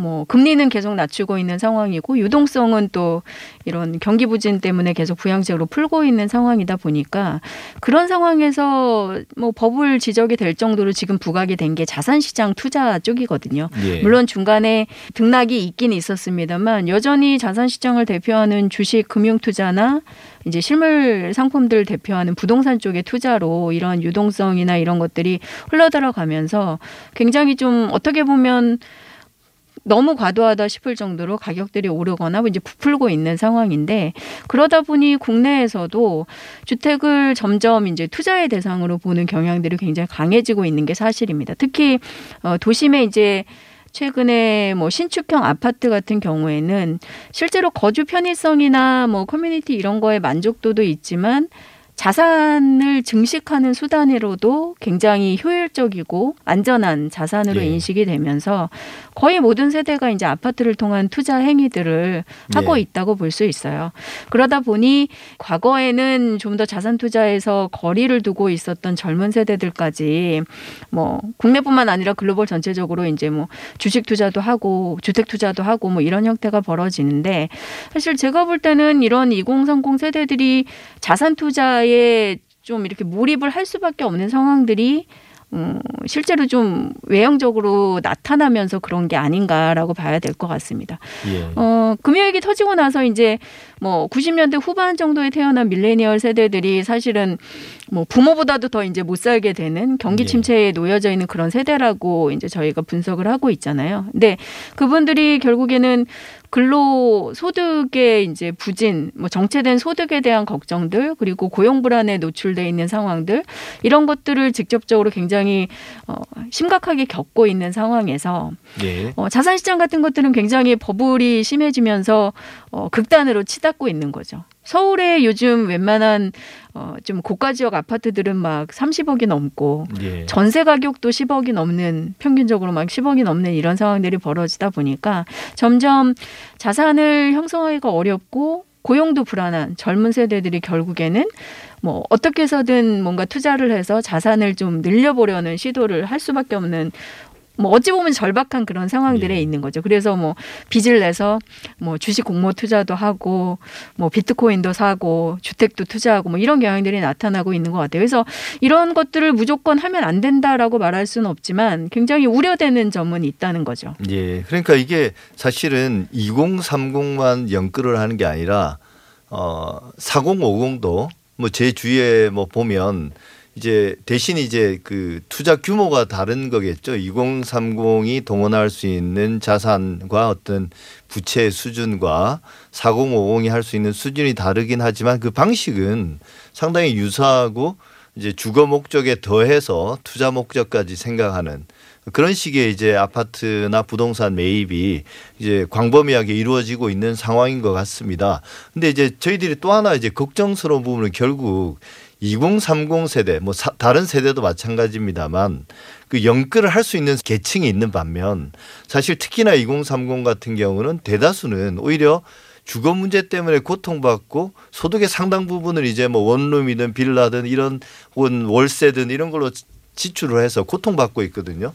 뭐 금리는 계속 낮추고 있는 상황이고 유동성은 또 이런 경기 부진 때문에 계속 부양책으로 풀고 있는 상황이다 보니까 그런 상황에서 뭐 버블 지적이 될 정도로 지금 부각이 된 게 자산시장 투자 쪽이거든요. 예. 물론 중간에 등락이 있긴 있었습니다만 여전히 자산시장을 대표하는 주식 금융 투자나 이제 실물 상품들 대표하는 부동산 쪽의 투자로 이런 유동성이나 이런 것들이 흘러들어가면서 굉장히 좀 어떻게 보면 너무 과도하다 싶을 정도로 가격들이 오르거나 이제 부풀고 있는 상황인데 그러다 보니 국내에서도 주택을 점점 이제 투자의 대상으로 보는 경향들이 굉장히 강해지고 있는 게 사실입니다. 특히 어 도심에 이제 최근에 뭐 신축형 아파트 같은 경우에는 실제로 거주 편의성이나 뭐 커뮤니티 이런 거에 만족도도 있지만 자산을 증식하는 수단으로도 굉장히 효율적이고 안전한 자산으로 예. 인식이 되면서 거의 모든 세대가 이제 아파트를 통한 투자 행위들을 하고 예. 있다고 볼 수 있어요. 그러다 보니 과거에는 좀 더 자산 투자에서 거리를 두고 있었던 젊은 세대들까지 뭐 국내뿐만 아니라 글로벌 전체적으로 이제 뭐 주식 투자도 하고 주택 투자도 하고 뭐 이런 형태가 벌어지는데 사실 제가 볼 때는 이런 2030 세대들이 자산 투자에 거기에 좀 이렇게 몰입을 할 수밖에 없는 상황들이 음, 실제로 좀 외형적으로 나타나면서 그런 게 아닌가라고 봐야 될 것 같습니다. 예. 어, 금융위기 터지고 나서 이제 뭐 90년대 후반 정도에 태어난 밀레니얼 세대들이 사실은 뭐 부모보다도 더 이제 못 살게 되는 경기 예. 침체에 놓여져 있는 그런 세대라고 이제 저희가 분석을 하고 있잖아요. 근데 그분들이 결국에는 근로 소득의 이제 부진, 뭐 정체된 소득에 대한 걱정들 그리고 고용 불안에 노출돼 있는 상황들 이런 것들을 직접적으로 굉장히 어, 심각하게 겪고 있는 상황에서 예. 어, 자산 시장 같은 것들은 굉장히 버블이 심해지면서 어, 극단으로 치닫고 있는 거죠. 서울에 요즘 웬만한 어, 좀 고가 지역 아파트들은 막 30억이 넘고 예. 전세 가격도 10억이 넘는 평균적으로 막 10억이 넘는 이런 상황들이 벌어지다 보니까 점점 자산을 형성하기가 어렵고 고용도 불안한 젊은 세대들이 결국에는 뭐 어떻게 해서든 뭔가 투자를 해서 자산을 좀 늘려보려는 시도를 할 수밖에 없는 뭐 어찌 보면 절박한 그런 상황들에 예. 있는 거죠. 그래서 뭐 빚을 내서 뭐 주식 공모 투자도 하고 뭐 비트코인도 사고 주택도 투자하고 뭐 이런 경향들이 나타나고 있는 것 같아요. 그래서 이런 것들을 무조건 하면 안 된다라고 말할 수는 없지만 굉장히 우려되는 점은 있다는 거죠. 예. 그러니까 이게 사실은 2030만 연끌을 하는 게 아니라 어 4050도 뭐 제 주위에 뭐 보면 이제 대신 이제 그 투자 규모가 다른 거겠죠. 2030이 동원할 수 있는 자산과 어떤 부채 수준과 4050이 할 수 있는 수준이 다르긴 하지만 그 방식은 상당히 유사하고 이제 주거 목적에 더해서 투자 목적까지 생각하는 그런 식의 이제 아파트나 부동산 매입이 이제 광범위하게 이루어지고 있는 상황인 것 같습니다. 근데 이제 저희들이 또 하나 이제 걱정스러운 부분은 결국 2030 세대 뭐 사, 다른 세대도 마찬가지입니다만 그 연끌을 할 수 있는 계층이 있는 반면 사실 특히나 2030 같은 경우는 대다수는 오히려 주거 문제 때문에 고통받고 소득의 상당 부분을 이제 뭐 원룸이든 빌라든 이런 혹은 월세든 이런 걸로 지출을 해서 고통받고 있거든요.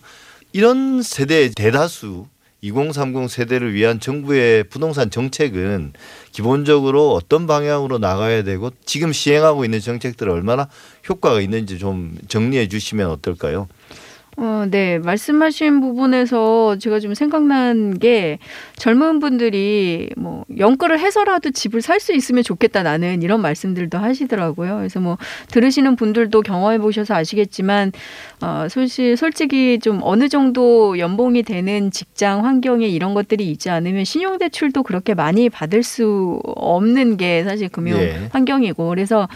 이런 세대의 대다수 2030 세대를 위한 정부의 부동산 정책은 기본적으로 어떤 방향으로 나가야 되고 지금 시행하고 있는 정책들 얼마나 효과가 있는지 좀 정리해 주시면 어떨까요? 어, 네. 말씀하신 부분에서 제가 좀 생각난 게 젊은 분들이 뭐 연끌을 해서라도 집을 살 수 있으면 좋겠다 나는 이런 말씀들도 하시더라고요. 그래서 뭐 들으시는 분들도 경험해 보셔서 아시겠지만 어, 솔직, 솔직히 좀 어느 정도 연봉이 되는 직장 환경에 이런 것들이 있지 않으면 신용대출도 그렇게 많이 받을 수 없는 게 사실 금융 네. 환경이고 그래서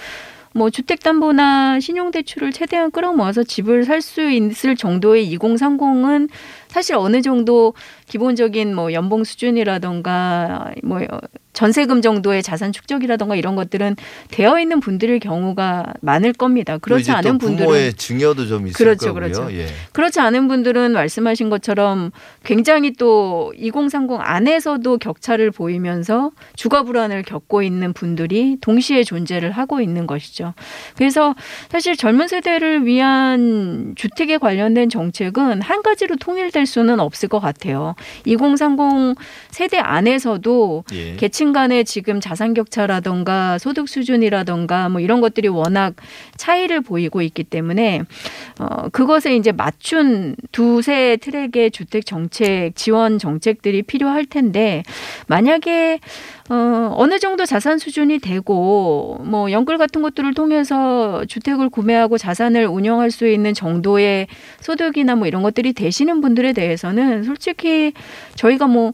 뭐 주택담보나 신용대출을 최대한 끌어모아서 집을 살 수 있을 정도의 2030은 사실 어느 정도 기본적인 뭐 연봉 수준이라던가 뭐 전세금 정도의 자산 축적이라던가 이런 것들은 되어 있는 분들의 경우가 많을 겁니다. 그렇지 않은 분들은 부모의 증여도 좀 있을 그렇죠, 거고요. 그렇죠. 예. 그렇지 않은 분들은 말씀하신 것처럼 굉장히 또 2030 안에서도 격차를 보이면서 주거 불안을 겪고 있는 분들이 동시에 존재를 하고 있는 것이죠. 그래서 사실 젊은 세대를 위한 주택에 관련된 정책은 한 가지로 통일 될 수는 없을 것 같아요. 2030 세대 안에서도 예. 계층 간의 지금 자산 격차라던가 소득 수준이라던가 뭐 이런 것들이 워낙 차이를 보이고 있기 때문에 어 그것에 이제 맞춘 두세 트랙의 주택 정책 지원 정책들이 필요할 텐데 만약에 어, 어느 정도 자산 수준이 되고 뭐 연끌 같은 것들을 통해서 주택을 구매하고 자산을 운영할 수 있는 정도의 소득이나 뭐 이런 것들이 되시는 분들에 대해서는 솔직히 저희가 뭐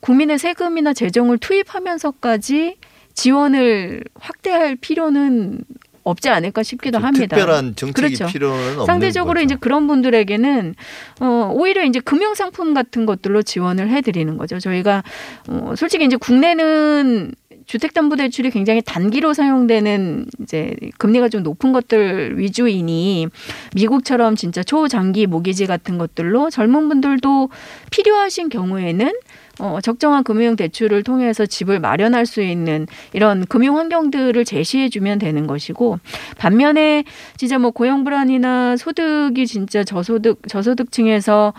국민의 세금이나 재정을 투입하면서까지 지원을 확대할 필요는 없지 않을까 싶기도 그렇죠. 합니다. 특별한 정책이 그렇죠. 필요는 상대적으로 거죠. 이제 그런 분들에게는 어 오히려 이제 금융 상품 같은 것들로 지원을 해드리는 거죠. 저희가 어 솔직히 이제 국내는 주택담보대출이 굉장히 단기로 사용되는 이제 금리가 좀 높은 것들 위주이니 미국처럼 진짜 초장기 모기지 같은 것들로 젊은 분들도 필요하신 경우에는 어, 적정한 금융 대출을 통해서 집을 마련할 수 있는 이런 금융 환경들을 제시해 주면 되는 것이고 반면에 진짜 뭐 고용 불안이나 소득이 진짜 저소득 저소득층에서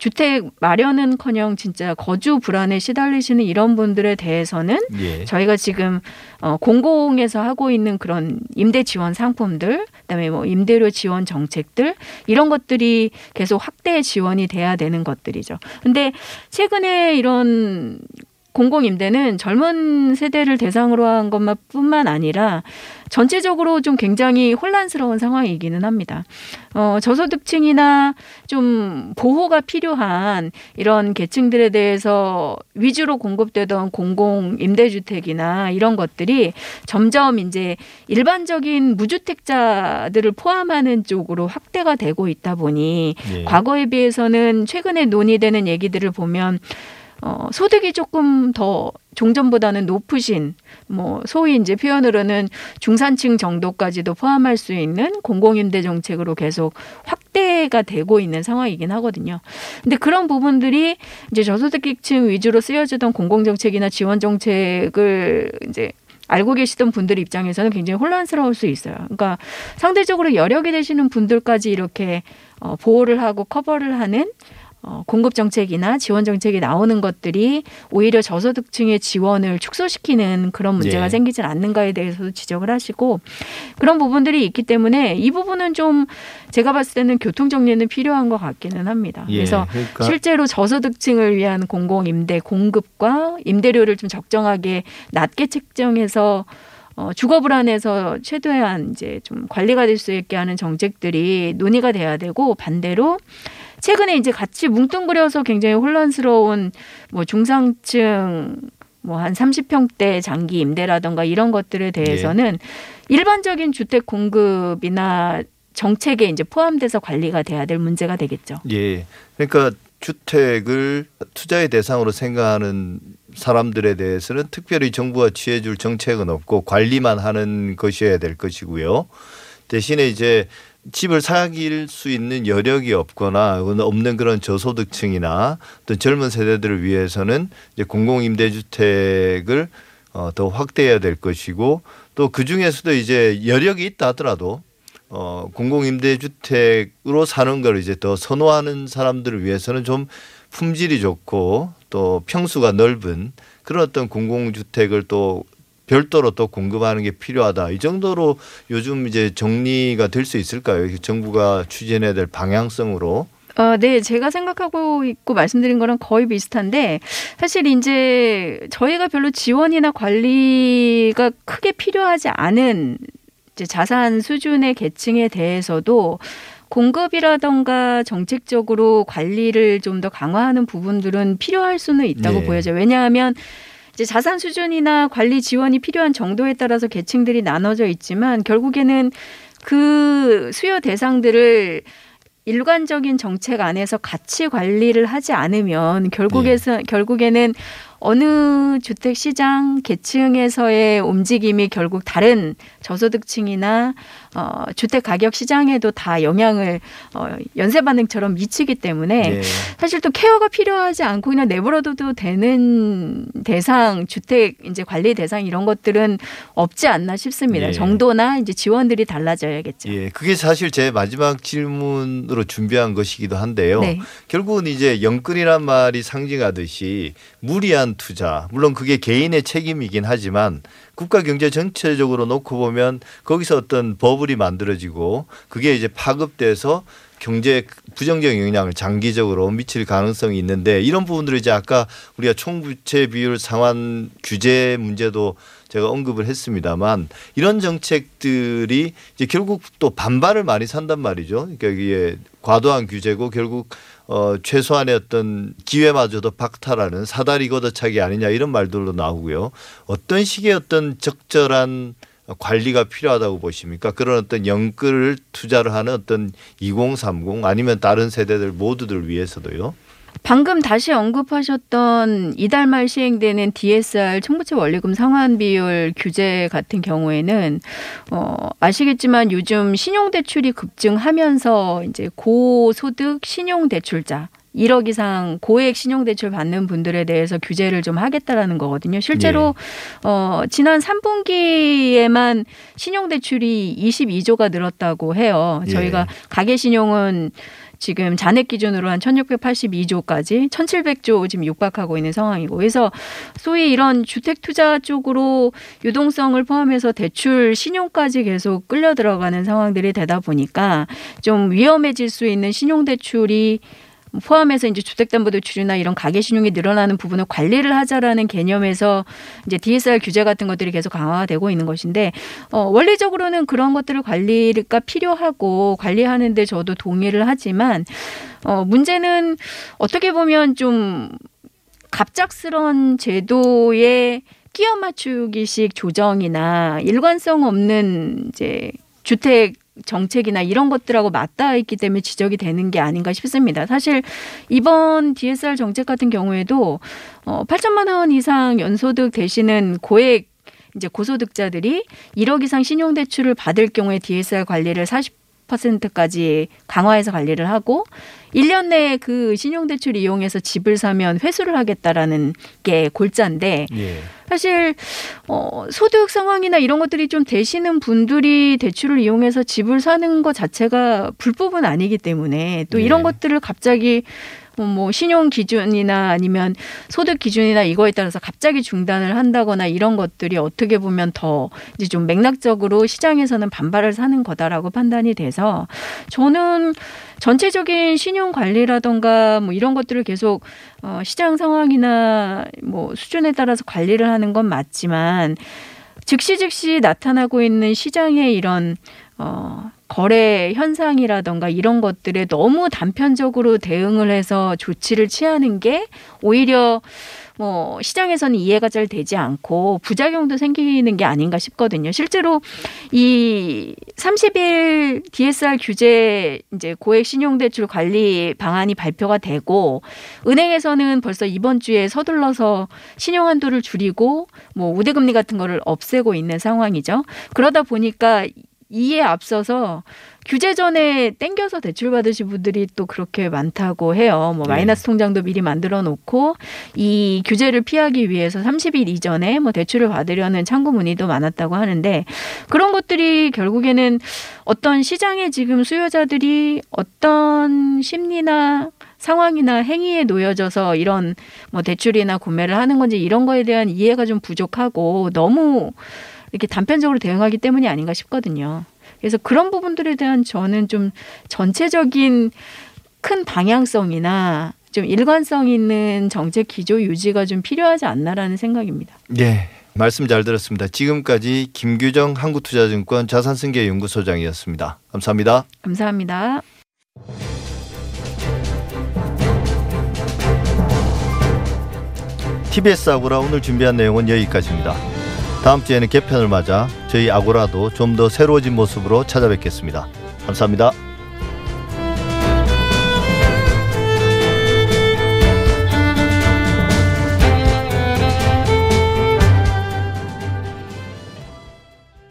주택 마련은커녕 진짜 거주 불안에 시달리시는 이런 분들에 대해서는 예. 저희가 지금 어, 공공에서 하고 있는 그런 임대 지원 상품들, 그다음에 뭐 임대료 지원 정책들 이런 것들이 계속 확대 지원이 돼야 되는 것들이죠. 근데 최근에 이런 공공임대는 젊은 세대를 대상으로 한 것만 뿐만 아니라 전체적으로 좀 굉장히 혼란스러운 상황이기는 합니다. 어, 저소득층이나 좀 보호가 필요한 이런 계층들에 대해서 위주로 공급되던 공공 임대주택이나 이런 것들이 점점 이제 일반적인 무주택자들을 포함하는 쪽으로 확대가 되고 있다 보니 예. 과거에 비해서는 최근에 논의되는 얘기들을 보면 어, 소득이 조금 더 종전보다는 높으신 뭐 소위 이제 표현으로는 중산층 정도까지도 포함할 수 있는 공공임대 정책으로 계속 확대가 되고 있는 상황이긴 하거든요. 근데 그런 부분들이 이제 저소득층 위주로 쓰여지던 공공정책이나 지원 정책을 이제 알고 계시던 분들 입장에서는 굉장히 혼란스러울 수 있어요. 그러니까 상대적으로 여력이 되시는 분들까지 이렇게 어, 보호를 하고 커버를 하는 어, 공급 정책이나 지원 정책이 나오는 것들이 오히려 저소득층의 지원을 축소시키는 그런 문제가 네. 생기질 않는가에 대해서도 지적을 하시고 그런 부분들이 있기 때문에 이 부분은 좀 제가 봤을 때는 교통 정리는 필요한 것 같기는 합니다. 예, 그래서 그러니까. 실제로 저소득층을 위한 공공 임대 공급과 임대료를 좀 적정하게 낮게 책정해서 어, 주거 불안에서 최대한 이제 좀 관리가 될 수 있게 하는 정책들이 논의가 돼야 되고 반대로 최근에 이제 같이 뭉뚱그려서 굉장히 혼란스러운 뭐 중상층 뭐한 30평대 장기 임대라던가 이런 것들에 대해서는 예. 일반적인 주택 공급이나 정책에 이제 포함돼서 관리가 돼야 될 문제가 되겠죠. 예. 그러니까 주택을 투자의 대상으로 생각하는 사람들에 대해서는 특별히 정부가 취해줄 정책은 없고 관리만 하는 것이어야 될 것이고요. 대신에 이제 집을 사길 수 있는 여력이 없거나 없는 그런 저소득층이나 또 젊은 세대들을 위해서는 이제 공공임대주택을 어, 더 확대해야 될 것이고 또 그 중에서도 이제 여력이 있다 하더라도 어, 공공임대주택으로 사는 걸 이제 더 선호하는 사람들을 위해서는 좀 품질이 좋고 또 평수가 넓은 그런 어떤 공공주택을 또 별도로 또 공급하는 게 필요하다. 이 정도로 요즘 이제 정리가 될 수 있을까요? 정부가 추진해야 될 방향성으로. 어, 네, 제가 생각하고 있고 말씀드린 거랑 거의 비슷한데 사실 이제 저희가 별로 지원이나 관리가 크게 필요하지 않은 이제 자산 수준의 계층에 대해서도 공급이라던가 정책적으로 관리를 좀 더 강화하는 부분들은 필요할 수는 있다고 네. 보여져요. 왜냐하면 이제 자산 수준이나 관리 지원이 필요한 정도에 따라서 계층들이 나눠져 있지만 결국에는 그 수요 대상들을 일관적인 정책 안에서 같이 관리를 하지 않으면 결국에서 네. 결국에는 어느 주택 시장 계층에서의 움직임이 결국 다른 저소득층이나 어, 주택 가격 시장에도 다 영향을 어, 연쇄 반응처럼 미치기 때문에 네. 사실 또 케어가 필요하지 않고 그냥 내버려둬도 되는 대상 주택 이제 관리 대상 이런 것들은 없지 않나 싶습니다. 네. 정도나 이제 지원들이 달라져야겠죠. 예, 그게 사실 제 마지막 질문으로 준비한 것이기도 한데요. 네. 결국은 이제 영끌이란 말이 상징하듯이 무리한 투자 물론 그게 개인의 책임이긴 하지만 국가 경제 전체적으로 놓고 보면 거기서 어떤 버블이 만들어지고 그게 이제 파급돼서 경제 부정적인 영향을 장기적으로 미칠 가능성이 있는데 이런 부분들을 이제 아까 우리가 총부채 비율 상환 규제 문제도 제가 언급을 했습니다만 이런 정책들이 이제 결국 또 반발을 많이 산단 말이죠. 그러니까 이게 과도한 규제고 결국 어, 최소한의 어떤 기회마저도 박탈하는 사다리 걷어차기 아니냐 이런 말들도 나오고요. 어떤 식의 어떤 적절한 관리가 필요하다고 보십니까? 그런 어떤 연끌을 투자를 하는 어떤 2030 아니면 다른 세대들 모두들 위해서도요. 방금 다시 언급하셨던 이달 말 시행되는 DSR 총부채 원리금 상환 비율 규제 같은 경우에는 어 아시겠지만 요즘 신용 대출이 급증하면서 이제 고소득 신용 대출자 1억 이상 고액 신용대출 받는 분들에 대해서 규제를 좀 하겠다라는 거거든요. 실제로 예. 어 지난 3분기에만 신용대출이 22조가 늘었다고 해요. 저희가 예. 가계신용은 지금 잔액 기준으로 한 1682조까지 1700조 지금 육박하고 있는 상황이고. 그래서 소위 이런 주택 투자 쪽으로 유동성을 포함해서 대출 신용까지 계속 끌려 들어가는 상황들이 되다 보니까 좀 위험해질 수 있는 신용 대출이 포함해서 이제 주택담보대출이나 이런 가계 신용이 늘어나는 부분을 관리를 하자라는 개념에서 이제 DSR 규제 같은 것들이 계속 강화가 되고 있는 것인데 어, 원리적으로는 그런 것들을 관리가 필요하고 관리하는데 저도 동의를 하지만 어, 문제는 어떻게 보면 좀 갑작스런 제도의 끼어 맞추기식 조정이나 일관성 없는 이제 주택 정책이나 이런 것들하고 맞닿아 있기 때문에 지적이 되는 게 아닌가 싶습니다. 사실 이번 DSR 정책 같은 경우에도 어 8천만 원 이상 연소득 되시는 고액 이제 고소득자들이 1억 이상 신용대출을 받을 경우에 DSR 관리를 40% 까지 강화해서 관리를 하고 1년 내에 그 신용대출 이용해서 집을 사면 회수를 하겠다라는 게 골자인데 예. 사실 어 소득 상황이나 이런 것들이 좀 되시는 분들이 대출을 이용해서 집을 사는 것 자체가 불법은 아니기 때문에 또 이런 예. 것들을 갑자기 뭐, 뭐 신용 기준이나 아니면 소득 기준이나 이거에 따라서 갑자기 중단을 한다거나 이런 것들이 어떻게 보면 더 이제 좀 맥락적으로 시장에서는 반발을 사는 거다라고 판단이 돼서 저는 전체적인 신용 관리라던가 뭐 이런 것들을 계속 어 시장 상황이나 뭐 수준에 따라서 관리를 하는 건 맞지만 즉시 즉시 나타나고 있는 시장의 이런 어 거래 현상이라던가 이런 것들에 너무 단편적으로 대응을 해서 조치를 취하는 게 오히려 뭐 시장에서는 이해가 잘 되지 않고 부작용도 생기는 게 아닌가 싶거든요. 실제로 이 30일 DSR 규제 이제 고액 신용대출 관리 방안이 발표가 되고 은행에서는 벌써 이번 주에 서둘러서 신용 한도를 줄이고 뭐 우대금리 같은 거를 없애고 있는 상황이죠. 그러다 보니까 이에 앞서서 규제 전에 땡겨서 대출 받으신 분들이 또 그렇게 많다고 해요. 뭐 네. 마이너스 통장도 미리 만들어 놓고 이 규제를 피하기 위해서 30일 이전에 뭐 대출을 받으려는 창구 문의도 많았다고 하는데 그런 것들이 결국에는 어떤 시장에 지금 수요자들이 어떤 심리나 상황이나 행위에 놓여져서 이런 뭐 대출이나 구매를 하는 건지 이런 거에 대한 이해가 좀 부족하고 너무 이렇게 단편적으로 대응하기 때문이 아닌가 싶거든요. 그래서 그런 부분들에 대한 저는 좀 전체적인 큰 방향성이나 좀 일관성 있는 정책 기조 유지가 좀 필요하지 않나라는 생각입니다. 네. 말씀 잘 들었습니다. 지금까지 김규정 한국투자증권 자산승계연구소장이었습니다. 감사합니다. 감사합니다. TBS 아고라 오늘 준비한 내용은 여기까지입니다. 다음 주에는 개편을 맞아 저희 아고라도 좀 더 새로워진 모습으로 찾아뵙겠습니다. 감사합니다.